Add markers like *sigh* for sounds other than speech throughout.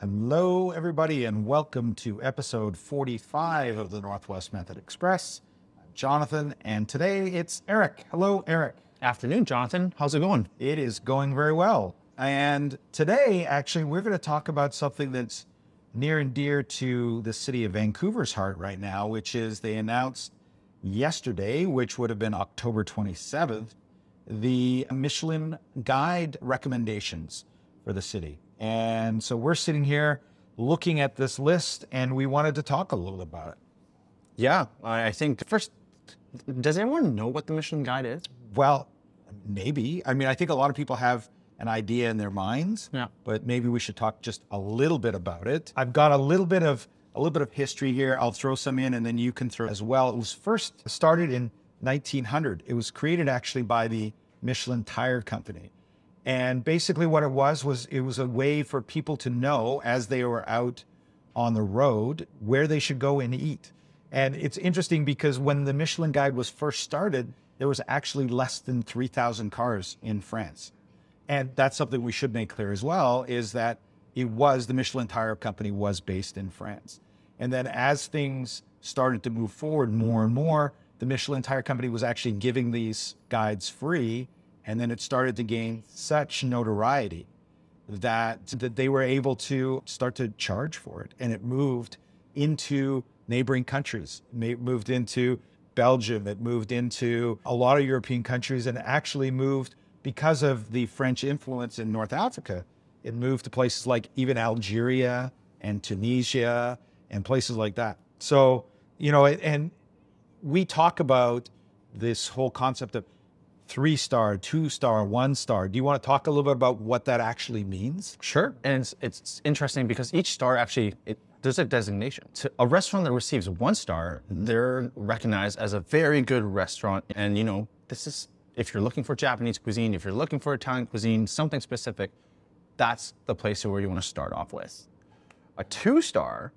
Hello, everybody, and welcome to episode 45 of the Northwest Method Express. I'm Jonathan, and today it's Eric. Hello, Eric. Afternoon, Jonathan. How's it going? It is going very well. And today, actually, we're going to talk about something that's near and dear to the city of Vancouver's heart right now, which is they announced yesterday, which would have been October 27th, the Michelin Guide recommendations for the city. And so we're sitting here looking at this list and we wanted to talk a little about it. Yeah, I I think first, does anyone know what the Michelin Guide is? Well, maybe. I mean, I think a lot of people have an idea in their minds. Yeah. But maybe we should talk just a little bit about it. I've got a little bit of a little bit of history here. I'll throw some in and then you can throw as well. It was first started in 1900. It was created actually by the Michelin Tire Company. And basically what it was was it was a way for people to know as they were out on the road where they should go and eat. And it's interesting because when the Michelin Guide was first started, there was actually less than 3,000 cars in France. And that's something we should make clear as well is that it was the Michelin Tire Company was based in France. And then as things started to move forward more and more, the Michelin Tire Company was actually giving these guides free. And then it started to gain such notoriety that, that they were able to start to charge for it. And it moved into neighboring countries, it moved into Belgium, it moved into a lot of European countries, and actually moved because of the French influence in North Africa. It moved to places like even Algeria and Tunisia and places like that. So, you know, and we talk about this whole concept of three star, two star, one star. Do you want to talk a little bit about what that actually means? Sure. And it's, it's interesting because each star actually, it, there's a designation. To a restaurant that receives one star, mm-hmm. they're recognized as a very good restaurant. And, you know, this is, if you're looking for Japanese cuisine, if you're looking for Italian cuisine, something specific, that's the place where you want to start off with. A two star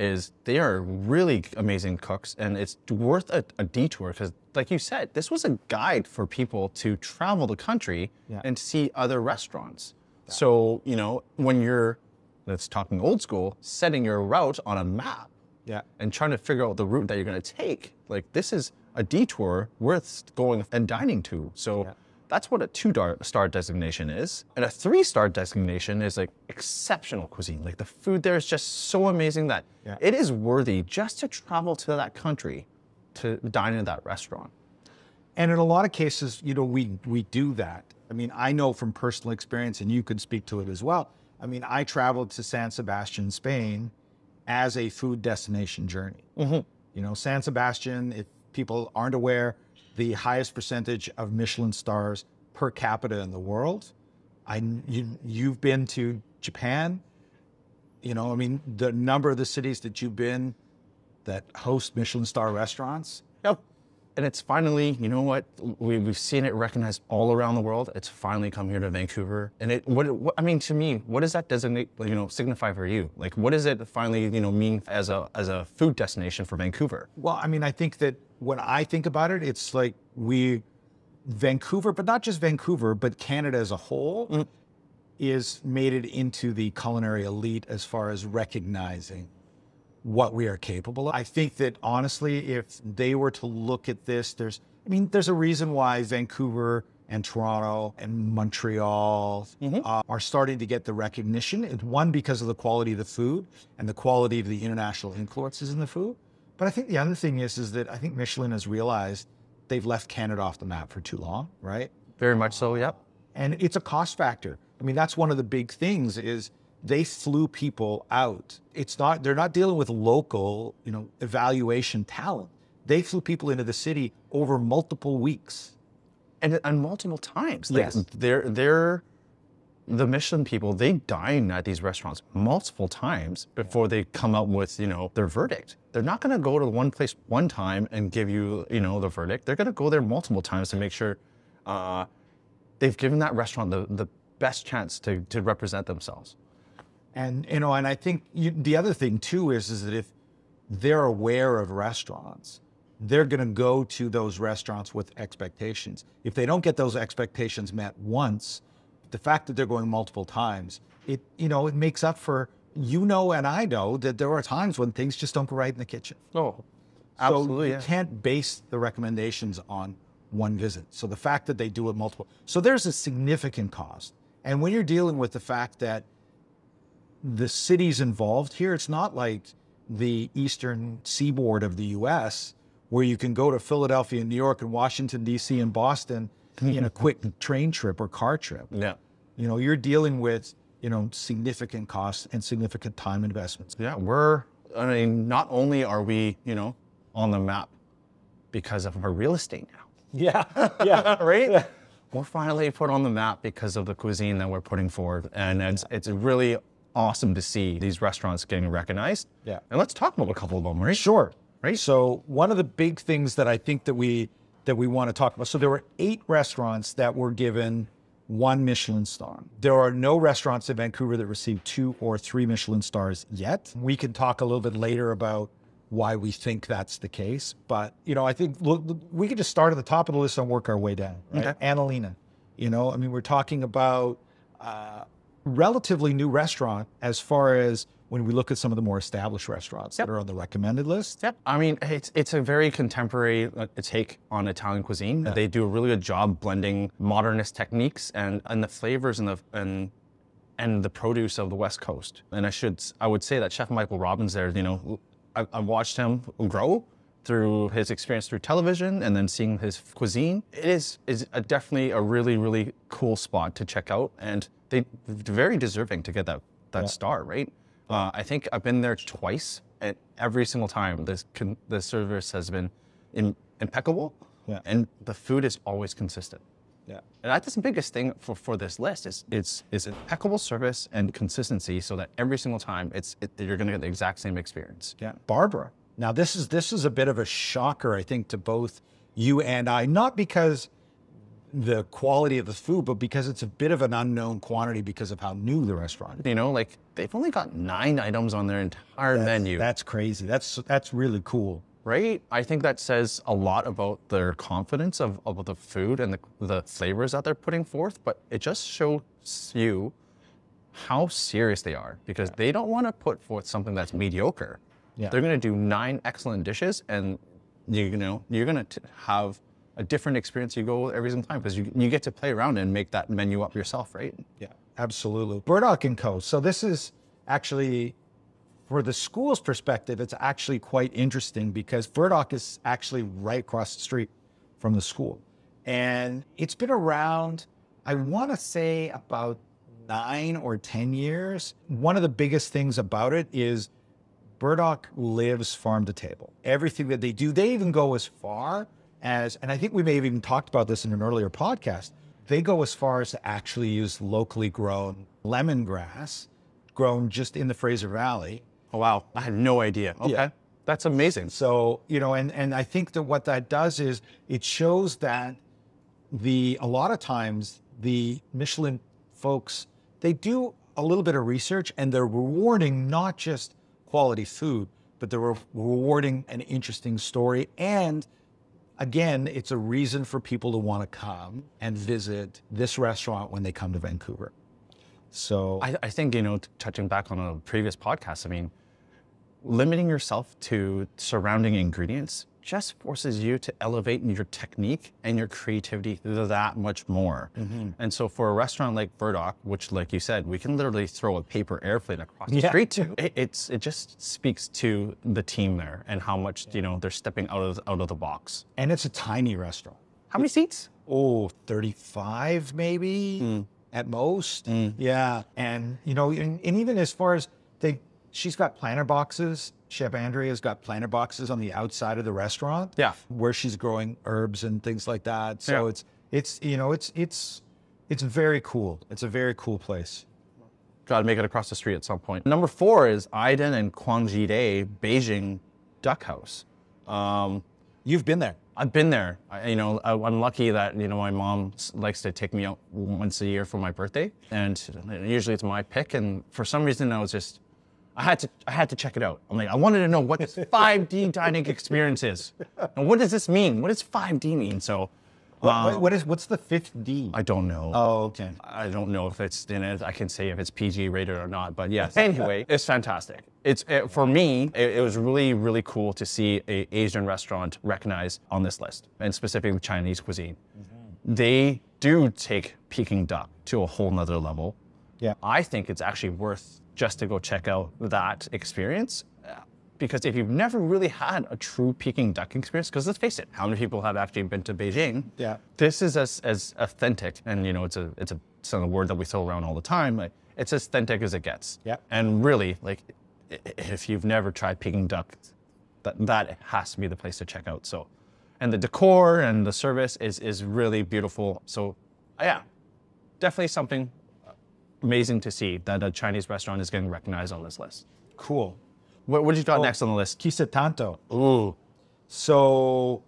is they are really amazing cooks and it's worth a, a detour because like you said this was a guide for people to travel the country Yeah. and see other restaurants so you know when you're let's talking old school setting your route on a map Yeah. and trying to figure out the route that you're going to take like this is a detour worth going and dining to so Yeah. That's what a two-star designation is. And a three star designation is like exceptional cuisine. Like the food there is just so amazing that Yeah. it is worthy just to travel to that country to dine in that restaurant. And in a lot of cases, you know, we we do that. I mean, I know from personal experience, and you could speak to it as well. I mean, I traveled to San Sebastian, Spain, as a food destination journey. Mm-hmm. You know, San Sebastian, if people aren't aware, the highest percentage of Michelin stars per capita in the world. I you you've been to Japan. You know, I mean, the number of the cities that you've been that host Michelin star restaurants. And it's finally, you know what? We, we've seen it recognized all around the world. It's finally come here to Vancouver. And it, what, what, I mean, to me, what does that designate, you know, signify for you? Like, what does it finally, you know, mean as a, as a food destination for Vancouver? Well, I mean, I think that when I think about it, it's like we, Vancouver, but not just Vancouver, but Canada as a whole, mm. is made it into the culinary elite as far as recognizing what we are capable of. I think that honestly, if they were to look at this, there's, I mean, there's a reason why Vancouver and Toronto and Montreal uh, are starting to get the recognition. It's one because of the quality of the food and the quality of the international influences in the food. But I think the other thing is, is that I think Michelin has realized they've left Canada off the map for too long, right? Very much so, yep. and it's a cost factor. I mean, that's one of the big things is they flew people out. It's not they're not dealing with local, you know, evaluation talent. They flew people into the city over multiple weeks. and, and multiple times. Like, Yes. they're they're the Michelin people. They dine at these restaurants multiple times before they come up with you know their verdict. They're not going to go to one place one time and give you you know the verdict. They're going to go there multiple times to make sure uh, they've given that restaurant the, the best chance to, to represent themselves. And you know, and I think you, the other thing too is is that if they're aware of restaurants, they're going to go to those restaurants with expectations. If they don't get those expectations met once, the fact that they're going multiple times, it you know it makes up for you know and I know that there are times when things just don't go right in the kitchen. Oh, So absolutely. you yeah. can't base the recommendations on one visit. So the fact that they do it multiple, so there's a significant cost. And when you're dealing with the fact that the cities involved here, it's not like the eastern seaboard of the U.S. where you can go to Philadelphia, and New York, and Washington D.C. and Boston in a *laughs* quick train trip or car trip. Yeah. You know, you're dealing with you know significant costs and significant time investments. Yeah, we're. I mean, not only are we, you know, on the map because of our real estate now, Yeah, *laughs* yeah, right? We're finally put on the map because of the cuisine that we're putting forward, and it's it's really awesome to see these restaurants getting recognized. Yeah. and let's talk about a couple of them, right? Sure. Right. So one of the big things that I think that we that we want to talk about. So there were eight restaurants that were given one Michelin star. There are no restaurants in Vancouver that received two or three Michelin stars yet. We can talk a little bit later about why we think that's the case. But you know, I think look, we could just start at the top of the list and work our way down. Right? Okay. Annalena. You know, I mean, we're talking about uh, relatively new restaurant as far as when we look at some of the more established restaurants Yep. that are on the recommended list. Yep. I mean, it's it's a very contemporary take on Italian cuisine. They do a really good job blending modernist techniques and, and the flavors and the and and the produce of the West Coast. And I should I would say that Chef Michael Robbins there, you know, I, I watched him grow through his experience through television and then seeing his cuisine. It is is a, definitely a really really cool spot to check out, and they very deserving to get that that star, right? Uh, I think I've been there twice, and every single time this con- the service has been impeccable, Yeah. and the food is always consistent. Yeah. And that's the biggest thing for, for this list is it's is impeccable service and consistency, so that every single time it's it, you're going to get the exact same experience. Yeah. Barbata. Now this is this is a bit of a shocker, I think, to both you and I, not because the quality of the food, but because it's a bit of an unknown quantity because of how new the restaurant is. You know, like they've only got nine items on their entire menu. That's crazy. That's that's really cool. right? I think that says a lot about their confidence of, of the food and the, the flavors that they're putting forth, but it just shows you how serious they are because they don't want to put forth something that's mediocre. Yeah. They're going to do nine excellent dishes and you know, you're going to have a different experience you go every single time because you, you get to play around and make that menu up yourself, right? Yeah, absolutely. Burdock and Co. So this is actually, for the school's perspective, it's actually quite interesting because Burdock is actually right across the street from the school, and it's been around. I want to say about nine or ten years. One of the biggest things about it is Burdock lives farm to table. Everything that they do, they even go as far as, and I think we may have even talked about this in an earlier podcast, they go as far as to actually use locally grown lemongrass grown just in the Fraser Valley. Oh, wow. I had no idea. Okay. That's amazing. So, you know, and, and I think that what that does is it shows that the, a lot of times the Michelin folks, they do a little bit of research and they're rewarding not just quality food, but they're re- rewarding an interesting story. And again, it's a reason for people to want to come and visit this restaurant when they come to Vancouver. So, I, I think, you know, touching back on a previous podcast, I mean, limiting yourself to surrounding ingredients just forces you to elevate your technique and your creativity that much more. Mm-hmm. And so for a restaurant like Burdock, which like you said, we can literally throw a paper airplane across the Yeah. street to, *laughs* it, it's it just speaks to the team there and how much, you know, they're stepping out of out of the box. and it's a tiny restaurant. How many seats? oh 35 maybe hmm. at most hmm. yeah and you know and, and even as far as they she's got planter boxes chef andrea's got planter boxes on the outside of the restaurant Yeah. where she's growing herbs and things like that so Yeah. it's it's you know it's it's it's very cool it's a very cool place Got to make it across the street at some point. Number four is Iden and Quanjude Beijing Duck House. Um, you've been there I've been there. I, you know, I, I'm lucky that you know my mom likes to take me out once a year for my birthday, and usually it's my pick. And for some reason, I was just I had to I had to check it out. I'm like, I wanted to know what this *laughs* 5D dining experience is. And what does this mean? What does 5D mean? So What- uh, what is what's the fifth D? I don't know. oh, okay. I don't know if it's in it. I can say if it's PG rated or not, but yes. *laughs* Anyway, it's fantastic. It's it, for me. It, it was really really cool to see a Asian restaurant recognized on this list, and specifically Chinese cuisine. Mm-hmm. They do take Peking duck to a whole nother level. Yeah. I think it's actually worth just to go check out that experience. uh, Because if you've never really had a true Peking duck experience, because let's face it, how many people have actually been to Beijing? Yeah. This is as, as authentic, and you know, it's a it's a it's a word that we throw around all the time. Like it's as authentic as it gets. Yeah. And really, like, if you've never tried Peking duck, that that has to be the place to check out. So, and the decor and the service is is really beautiful. So, yeah, definitely something amazing to see that a Chinese restaurant is getting recognized on this list. Cool. What, what did you got Oh. next on the list? Kissa Tanto. Ooh, So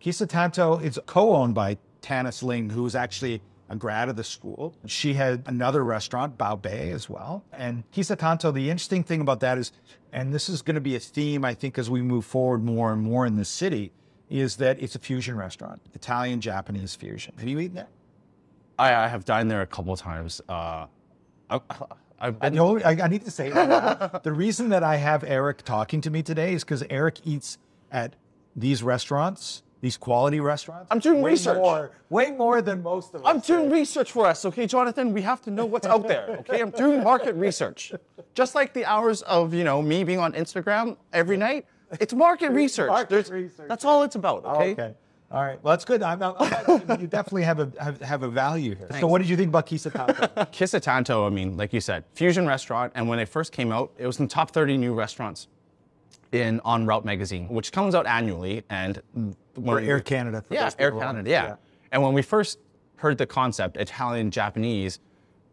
Kissa Tanto is co-owned by Tanis Ling, who's actually a grad of the school. She had another restaurant, Bao Bei, as well. And Kissa Tanto, the interesting thing about that is, and this is going to be a theme, I think, as we move forward more and more in the city, is that it's a fusion restaurant, Italian Japanese fusion. Have you eaten there? I, I have dined there a couple of times. Uh, I, *laughs* I've I know. I, I need to say that. the reason that I have Eric talking to me today is because Eric eats at these restaurants, these quality restaurants. I'm doing way research. More, way more than most of us. I'm doing research for us, okay, Jonathan? We have to know what's out there, okay? I'm doing market research. Just like the hours of, you know, me being on Instagram every night, it's market research. Market There's- research. That's all it's about, okay? Okay. All right. Well, that's good. I'm, I'm, I'm- *laughs* you definitely have a have, have a value here. So, what did you think about Kisa Taco? Kissa Tanto, I mean, like you said, fusion restaurant, and when it first came out, it was in the top 30 new restaurants in enRoute magazine, which comes out annually, and when For we- Air Canada. For yeah, Air Canada, yeah. And when we first heard the concept, Italian, Japanese,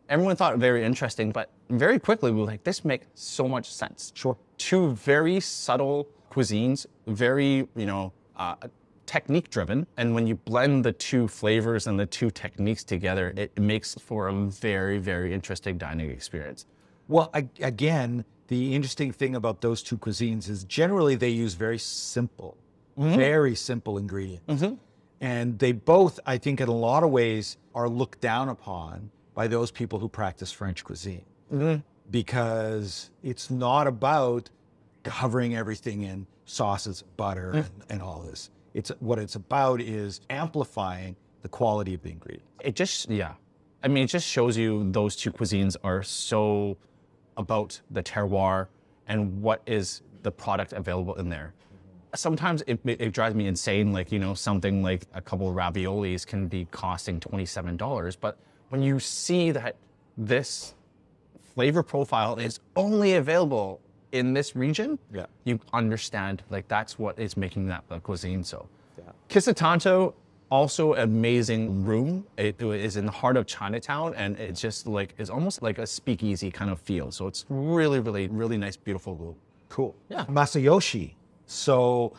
everyone thought it very interesting, but very quickly we were like, this makes so much sense. Sure. Two very subtle cuisines, very, you know, uh, technique driven. And when you blend the two flavors and the two techniques together, it makes for a very, very interesting dining experience. Well, I, again, the interesting thing about those two cuisines is generally they use very simple, mm-hmm. very simple ingredients. Mm-hmm. And they both, I think, in a lot of ways, are looked down upon by those people who practice French cuisine mm-hmm. because it's not about covering everything in sauces, butter, mm. and, and all this. It's what it's about is amplifying the quality of the ingredients. It just, yeah. I mean, it just shows you those two cuisines are so about the terroir and what is the product available in there. Sometimes it, it drives me insane, like, you know, something like a couple of raviolis can be costing $27. But when you see that this flavor profile is only available in this region, Yeah. you understand like that's what is making that the cuisine. So, Kissa Tanto, also amazing room. It is in the heart of Chinatown, and it's just like it's almost like a speakeasy kind of feel. So it's really, really, really nice, beautiful room. Cool. Yeah. Masayoshi. So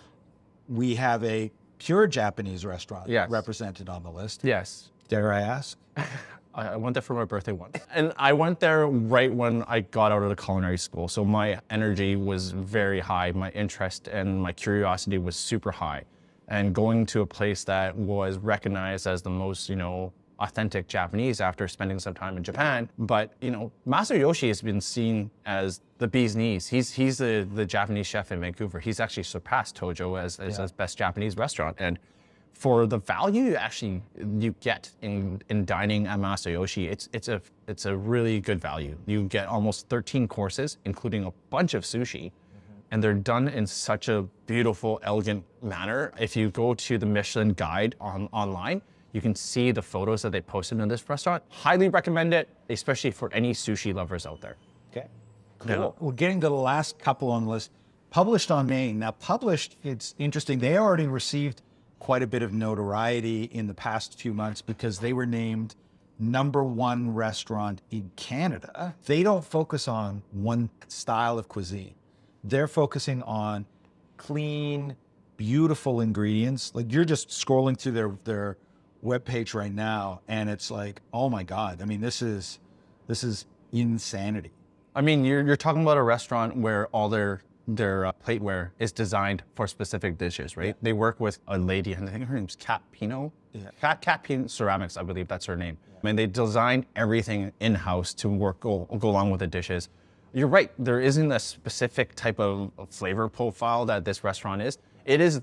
we have a pure Japanese restaurant Yes. represented on the list. Yes. Dare I ask? *laughs* I went there for my birthday once. And I went there right when I got out of the culinary school. So my energy was very high. My interest and my curiosity was super high. And going to a place that was recognized as the most, you know, authentic Japanese after spending some time in Japan. But, you know, Masayoshi has been seen as the bee's knees. He's he's the, the Japanese chef in Vancouver. He's actually surpassed Tojo as, as, as best Japanese restaurant. And for the value you actually you get in, in dining at Masayoshi, it's it's a it's a really good value. You get almost 13 courses, including a bunch of sushi, mm-hmm. and they're done in such a beautiful, elegant manner. If you go to the Michelin Guide on online, you can see the photos that they posted in this restaurant. Highly recommend it, especially for any sushi lovers out there. Okay. Yeah. Cool. We're getting to the last couple on the list. Published on Maine. Now, published, it's interesting. They already received quite a bit of notoriety in the past few months because they were named number one restaurant in Canada. They don't focus on one style of cuisine, they're focusing on clean, beautiful ingredients. Like you're just scrolling through their, their webpage right now, and it's like, oh my God. I mean, this is this is insanity. I mean, you're, you're talking about a restaurant where all their their uh, plateware is designed for specific dishes, right? They work with a lady, and I think her name's Kat Pino. Yeah. Kat Pino Ceramics, I believe that's her name. I mean, they design everything in house to work go, go along with the dishes. You're right. There isn't a specific type of flavor profile that this restaurant is. It is,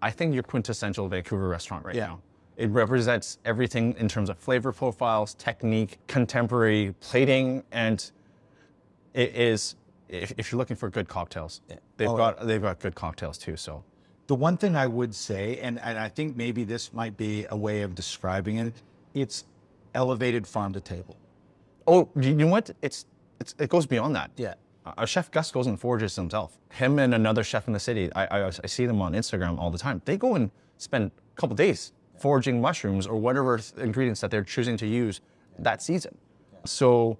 I think, your quintessential Vancouver restaurant right Yeah. now. It represents everything in terms of flavor profiles, technique, contemporary plating, and it is if, if you're looking for good cocktails, they've Oh, got they've got good cocktails too. So The one thing I would say, and, and I think maybe this might be a way of describing it, it's elevated farm to table. oh, you know what? It's it's it goes beyond that. Yeah. Our chef Gus goes and forages himself. Him and another chef in the city. I, I I see them on Instagram all the time. They go and spend a couple days foraging mushrooms or whatever ingredients that they're choosing to use that season. So,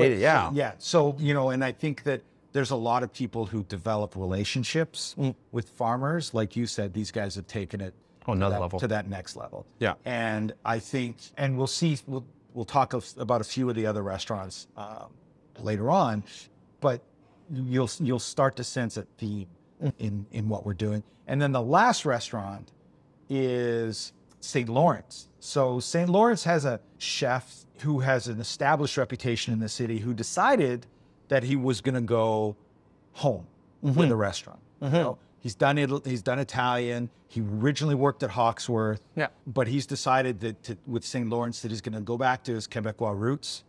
it, yeah, Yeah. So, you know, and I think that there's a lot of people who develop relationships Mm. with farmers. Like you said, these guys have taken it Oh, another to that, level. to that next level. Yeah. And I think, and we'll see, we'll, we'll talk about a few of the other restaurants um, later on, but you'll, you'll start to sense a theme Mm. in, in what we're doing. And then the last restaurant is St. Lawrence. So St. Lawrence has a chef who has an established reputation in the city who decided that he was going to go home with mm-hmm. a restaurant. You mm-hmm. know, he's done he's done Italian. He originally worked at Hawksworth. Yeah. But he's decided that to, with St. Lawrence that he's going to go back to his Quebecois roots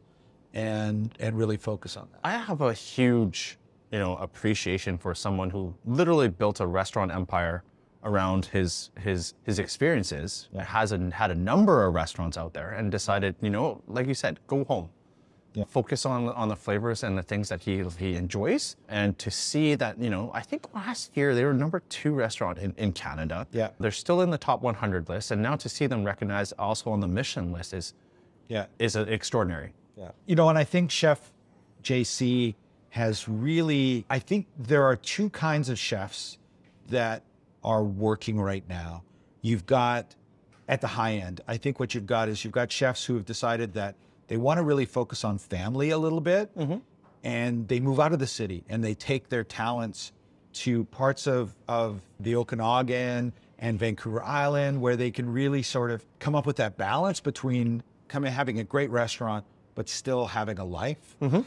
and and really focus on that. I have a huge, you know, appreciation for someone who literally built a restaurant empire around his his his experiences. Has a, had a number of restaurants out there and decided, you know, like you said, go home. Yeah. Focus on on the flavors and the things that he he enjoys, and to see that you know, I think last year they were number two restaurant in, in Canada. Yeah. they're still in the top 100 list, and now to see them recognized also on the Michelin list is Yeah. is extraordinary. Yeah. You know, and I think Chef JC has really, I think there are two kinds of chefs that are working right now. You've got at the high end, I think what you've got is you've got chefs who have decided that they want to really focus on family a little bit mm-hmm. and they move out of the city and they take their talents to parts of, of the Okanagan and Vancouver Island where they can really sort of come up with that balance between coming having a great restaurant but still having a life. Mm-hmm.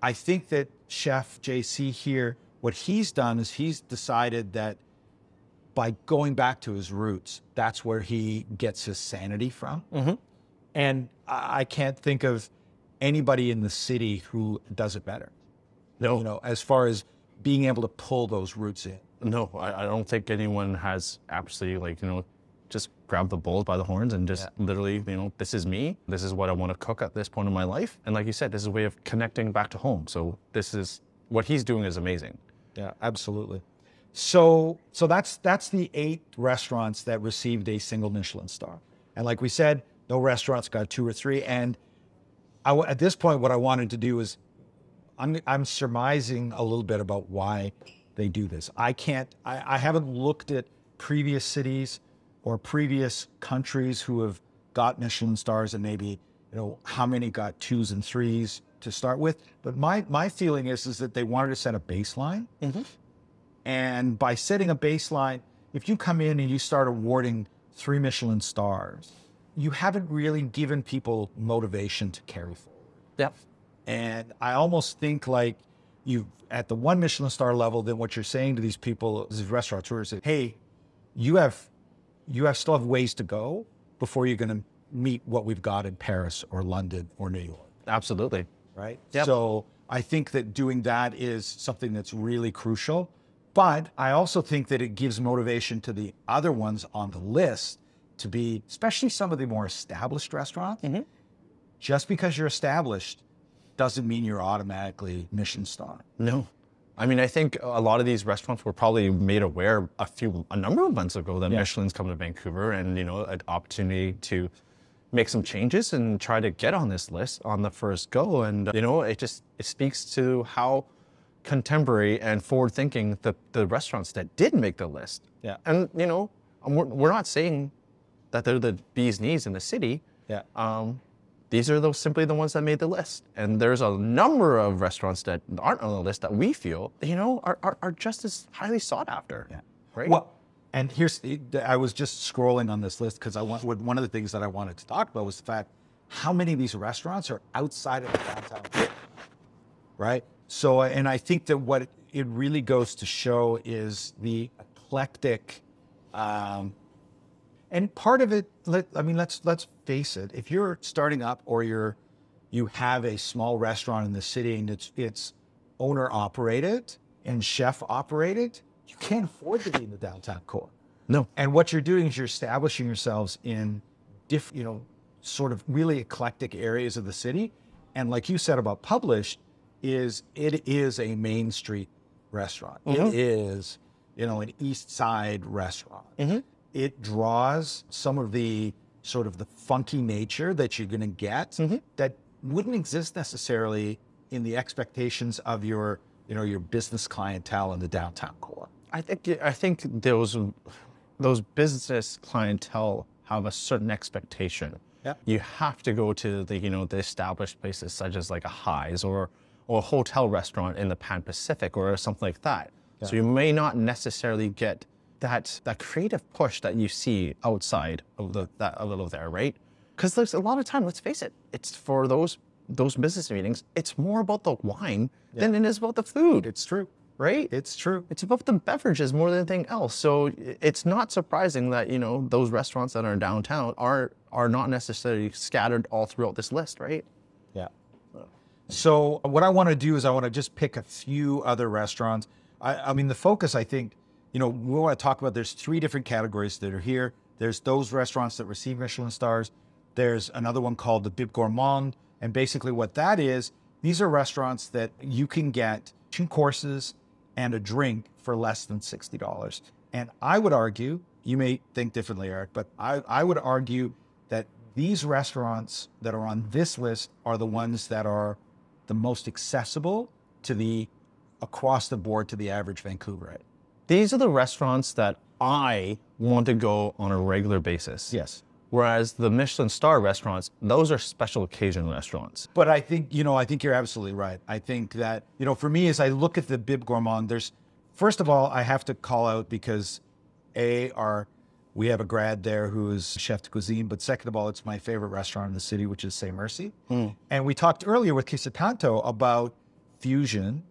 I think that Chef JC here, what he's done is he's decided that by going back to his roots, that's where he gets his sanity from. Mm-hmm. And I can't think of anybody in the city who does it better. No, You know, as far as being able to pull those roots in. No, I, I don't think anyone has absolutely like you know, just grab the bull by the horns and just literally you know, this is me. This is what I want to cook at this point in my life. And like you said, this is a way of connecting back to home. So this is what he's doing is amazing. Yeah, absolutely. So, so that's that's the eight restaurants that received a single Michelin star, and like we said, no restaurants got two or three. And I at this point, what I wanted to do is, I'm I'm surmising a little bit about why they do this. I can't. I, I haven't looked at previous cities or previous countries who have got Michelin stars, and maybe you know how many got twos and threes to start with. But my my feeling is is that they wanted to set a baseline. Mm-hmm. And by setting a baseline, if you come in and you start awarding three Michelin stars, you haven't really given people motivation to carry forward. Yep. And I almost think like you at the one Michelin star level, then what you're saying to these people, these restaurateurs, is, hey, you have you have still have ways to go before you're going to meet what we've got in Paris or London or New York Absolutely. right? Yep. So I think that doing that is something that's really crucial. But I also think that it gives motivation to the other ones on the list to be, especially some of the more established restaurants. Mm-hmm. Just because you're established doesn't mean you're automatically Michelin star. No. I mean, I think a lot of these restaurants were probably made aware a few, a number of months ago that Yeah. Michelin's coming to Vancouver, and you know, an opportunity to make some changes and try to get on this list on the first go. And you know, it just it speaks to how contemporary and forward-thinking the the restaurants that did make the list. Yeah. And you know, we're, we're not saying that they're the bee's knees in the city. Yeah. Um, these are those simply the ones that made the list. And there's a number of restaurants that aren't on the list that we feel, you know, are, are, are just as highly sought after. Yeah. Right? Well, and here's I was just scrolling on this list because I want one of the things that I wanted to talk about was the fact how many of these restaurants are outside of the downtown, right? So, and I think that what it really goes to show is the eclectic, um, and part of it. Let, I mean, let's let's face it. If you're starting up or you're you have a small restaurant in the city and it's it's owner operated and chef operated, you can't afford to be in the downtown core. no. And what you're doing is you're establishing yourselves in different, you know, sort of really eclectic areas of the city. And like you said about published, is it is a main street restaurant. It Mhm. is, you know, an east side restaurant. Mhm. It draws some of the sort of the funky nature that you're gonna get Mhm. that wouldn't exist necessarily in the expectations of your, you know, your business clientele in the downtown core. I think I think those those business clientele have a certain expectation. Yeah. You have to go to the you know the established places such as like a Hy's or or a hotel restaurant in the Pan Pacific or something like that. So you may not necessarily get that that creative push that you see outside of the that a little there, right? Because there's a lot of time. Let's face it, it's for those those business meetings. It's more about the wine than it is about the food, It's true. right? It's true. It's about the beverages more than anything else. So it's not surprising that you know those restaurants that are downtown are are not necessarily scattered all throughout this list, right? So what I want to do is I want to just pick a few other restaurants. I, I mean, the focus, I think, you know, we want to talk about. There's three different categories that are here. There's those restaurants that receive Michelin stars. There's another one called the Bib Gourmand, and basically what that is, these are restaurants that you can get two courses and a drink for less than sixty dollars. And I would argue, you may think differently, Eric, but I, I would argue that these restaurants that are on this list are the ones that are the most accessible to the across the board to the average Vancouverite. These are the restaurants that I want to go on a regular basis. Yes. Whereas the Michelin star restaurants, those are special occasion restaurants. But I think, you know, I think you're absolutely right. I think that, you know, for me, as I look at the Bib Gourmand, there's, first of all, I have to call out because A, our, we have a grad there who is chef de cuisine, but second of all, it's my favorite restaurant in the city, which is Say Mercy. And we talked earlier with Kissa Tanto about fusion.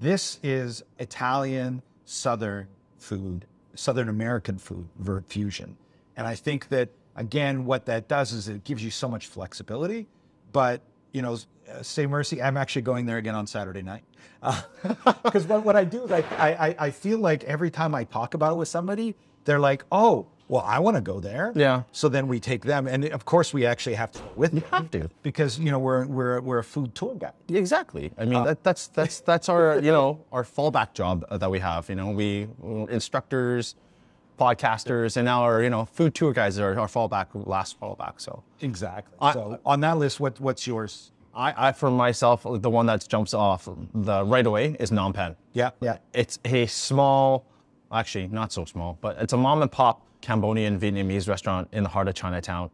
This is Italian, Southern food, Southern American food fusion. And I think that, again, what that does is it gives you so much flexibility. But, you know, uh, Say Mercy, I'm actually going there again on Saturday night. *laughs* Because what, what I do is I, I, I feel like every time I talk about it with somebody, they're like, oh, well, I want to go there. Yeah. So then we take them. And of course, we actually have to go with you them have to. because, you know, we're, we're, we're a food tour guide. Exactly. I mean, that, that's that's that's our *laughs* you know our fallback job uh, that we have. You know, we instructors, podcasters, and now our you know food tour guides are our fallback, last fallback. So Exactly. I- so on that list, what, what's yours? I, I for myself, the one that jumps off the right away is Phnom. Yeah. Yeah. It's a small, actually not so small, but it's a mom and pop Cambodian Vietnamese restaurant in the heart of Chinatown.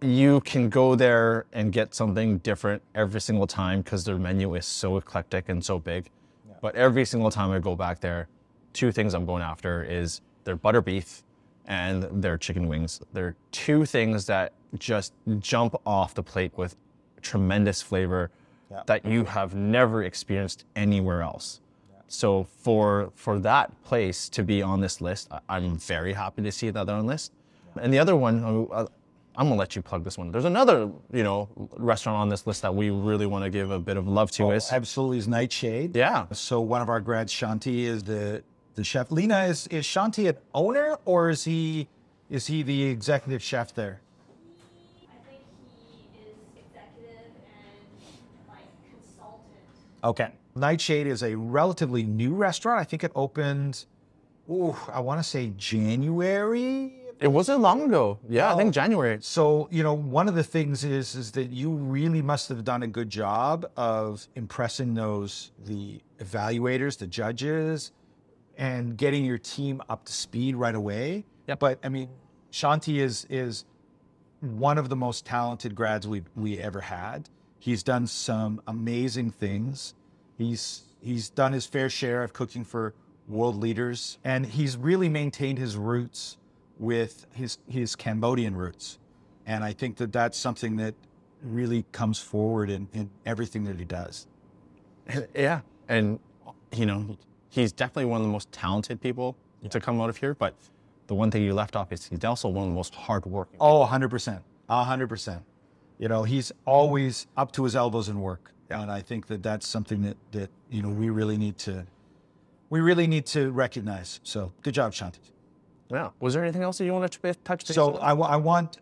You can go there and get something different every single time because their menu is so eclectic and so big. But every single time I go back there, two things I'm going after is their butter beef and their chicken wings. They're two things that just jump off the plate with tremendous flavor Yeah. that you have never experienced anywhere else. So for for that place to be on this list, I- I'm very happy to see that they're on this. And the other one, uh, I'm gonna let you plug this one. There's another, you know, restaurant on this list that we really want to give a bit of love to. is Absolutely is Nightshade. yeah, So one of our grads, Shanti, is the the chef. Lena, is is Shanti an owner or is he is he the executive chef there? I think he is executive and like consultant. Okay. Nightshade is a relatively new restaurant. I think it opened, ooh, I want to say January. it wasn't long ago. Yeah, I think oh, January. So, you know, one of the things is is that you really must have done a good job of impressing those the evaluators, the judges, and getting your team up to speed right away. Yep. But I mean, Shanti is is one of the most talented grads we we ever had. He's done some amazing things. He's he's done his fair share of cooking for world leaders, and he's really maintained his roots with his his Cambodian roots. And I think that that's something that really comes forward in, in everything that he does. *laughs* Yeah, and you know, he's definitely one of the most talented people to come out of here. But the one thing you left off is he's also one of the most hardworking. Oh, 100%. 100%. You know, he's always up to his elbows in work. And I think that that's something that, that, you know, we really need to, we really need to recognize. So good job, Shanti. Yeah. Was there anything else that you wanted to touch base So on? I, I want,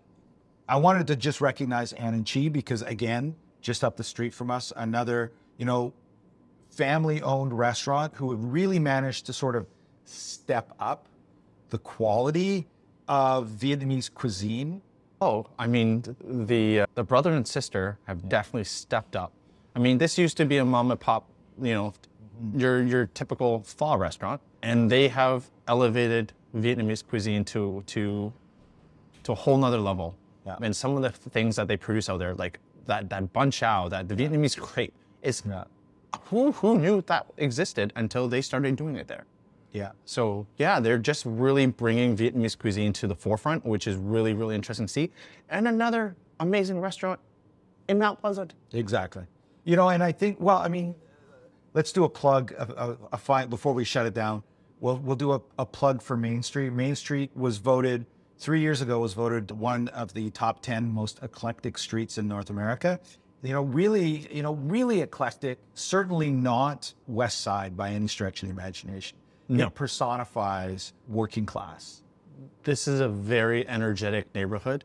I wanted to just recognize Anh and Chi because again, just up the street from us, another, you know, family-owned restaurant who have really managed to sort of step up the quality of Vietnamese cuisine. Oh, I mean, the uh, the brother and sister have definitely stepped up. I mean, this used to be a mom and pop, you know, mm-hmm. your your typical pho restaurant, and they have elevated Vietnamese cuisine to to to a whole nother level. Yeah. And some of the th- things that they produce out there, like that that banh xeo, that the Vietnamese crepe, is who who knew that existed until they started doing it there. Yeah. So yeah, they're just really bringing Vietnamese cuisine to the forefront, which is really really interesting to see. And another amazing restaurant in Mount Pleasant. Exactly. You know, and I think, well, I mean, let's do a plug, a, a, a fine before we shut it down. We'll we'll do a, a plug for Main Street. Main Street was voted three years ago was voted one of the top ten most eclectic streets in North America. You know, really, you know, really eclectic. Certainly not West Side by any stretch of the imagination. No. It personifies working class. This is a very energetic neighborhood.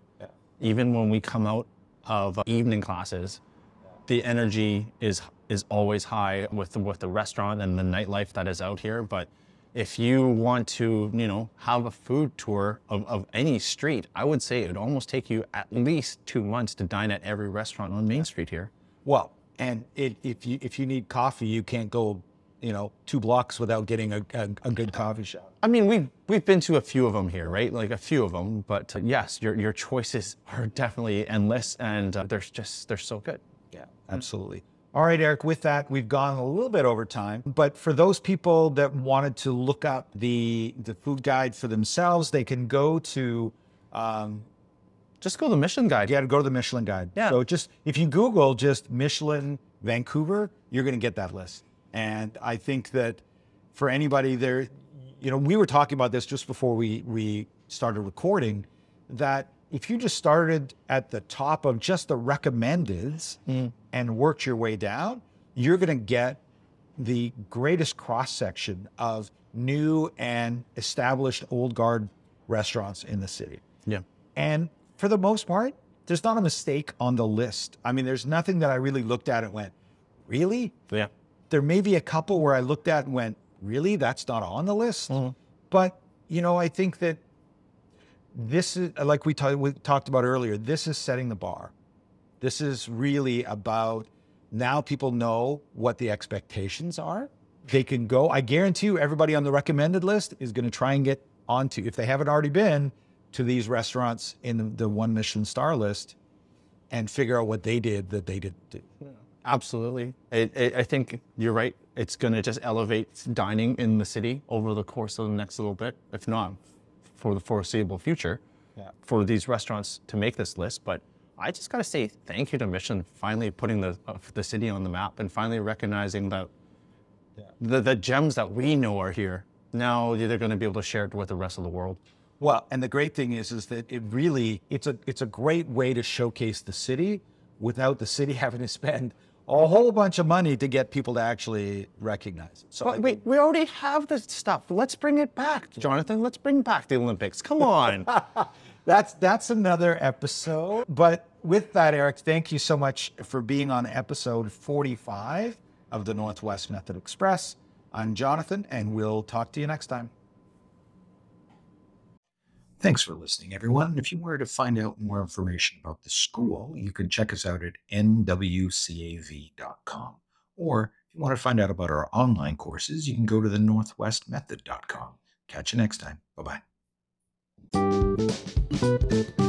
Even when we come out of uh, evening classes, the energy is is always high with the, with the restaurant and the nightlife that is out here. But if you want to, you know, have a food tour of, of any street, I would say it would almost take you at least two months to dine at every restaurant on Main Street here. Well, and it, if you if you need coffee, you can't go, you know, two blocks without getting a, a, a good coffee shop. I mean, we've we've been to a few of them here, right? Like a few of them, but uh, yes, your your choices *laughs* are definitely endless, and uh, they're just they're so good. Yeah, absolutely. All right, Eric, with that, we've gone a little bit over time. But for those people that wanted to look up the, the food guide for themselves, they can go to, um, Just go to the Michelin Guide. to go to the Michelin guide. Yeah. So just, if you Google just Michelin Vancouver, you're going to get that list. And I think that for anybody there, you know, we were talking about this just before we, we started recording, that if you just started at the top of just the recommendeds mm. and worked your way down, you're going to get the greatest cross section of new and established old guard restaurants in the city. Yeah. And for the most part, there's not a mistake on the list. I mean, there's nothing that I really looked at and went, really? Yeah. There may be a couple where I looked at and went, really? That's not on the list? Mm-hmm. But, you know, I think that this is, like we, ta- we talked about earlier, this is setting the bar. This is really about now people know what the expectations are. They can go. I guarantee you, everybody on the recommended list is going to try and get onto, if they haven't already been, to these restaurants in the, the one Michelin star list and figure out what they did that they didn't do. Absolutely. I think you're right. It's going to just elevate dining in the city over the course of the next little bit, if not for the foreseeable future, Yeah. for these restaurants to make this list. But I just got to say thank you to Michelin finally putting the uh, the city on the map and finally recognizing that the, the gems that we know are here. Now they're going to be able to share it with the rest of the world. Well, and the great thing is, is that it really it's a it's a great way to showcase the city without the city *laughs* having to spend a whole bunch of money to get people to actually recognize it. So wait, we already have this stuff. Let's bring it back, Jonathan. Let's bring back the Olympics. Come on. *laughs* That's that's another episode. But with that, Eric, thank you so much for being on episode 45 of the Northwest Method Express. I'm Jonathan, and we'll talk to you next time. Thanks for listening, everyone. If you wanted to find out more information about the school, you can check us out at nwcav.com. Or if you want to find out about our online courses, you can go to the northwestmethod.com. Catch you next time. Bye bye.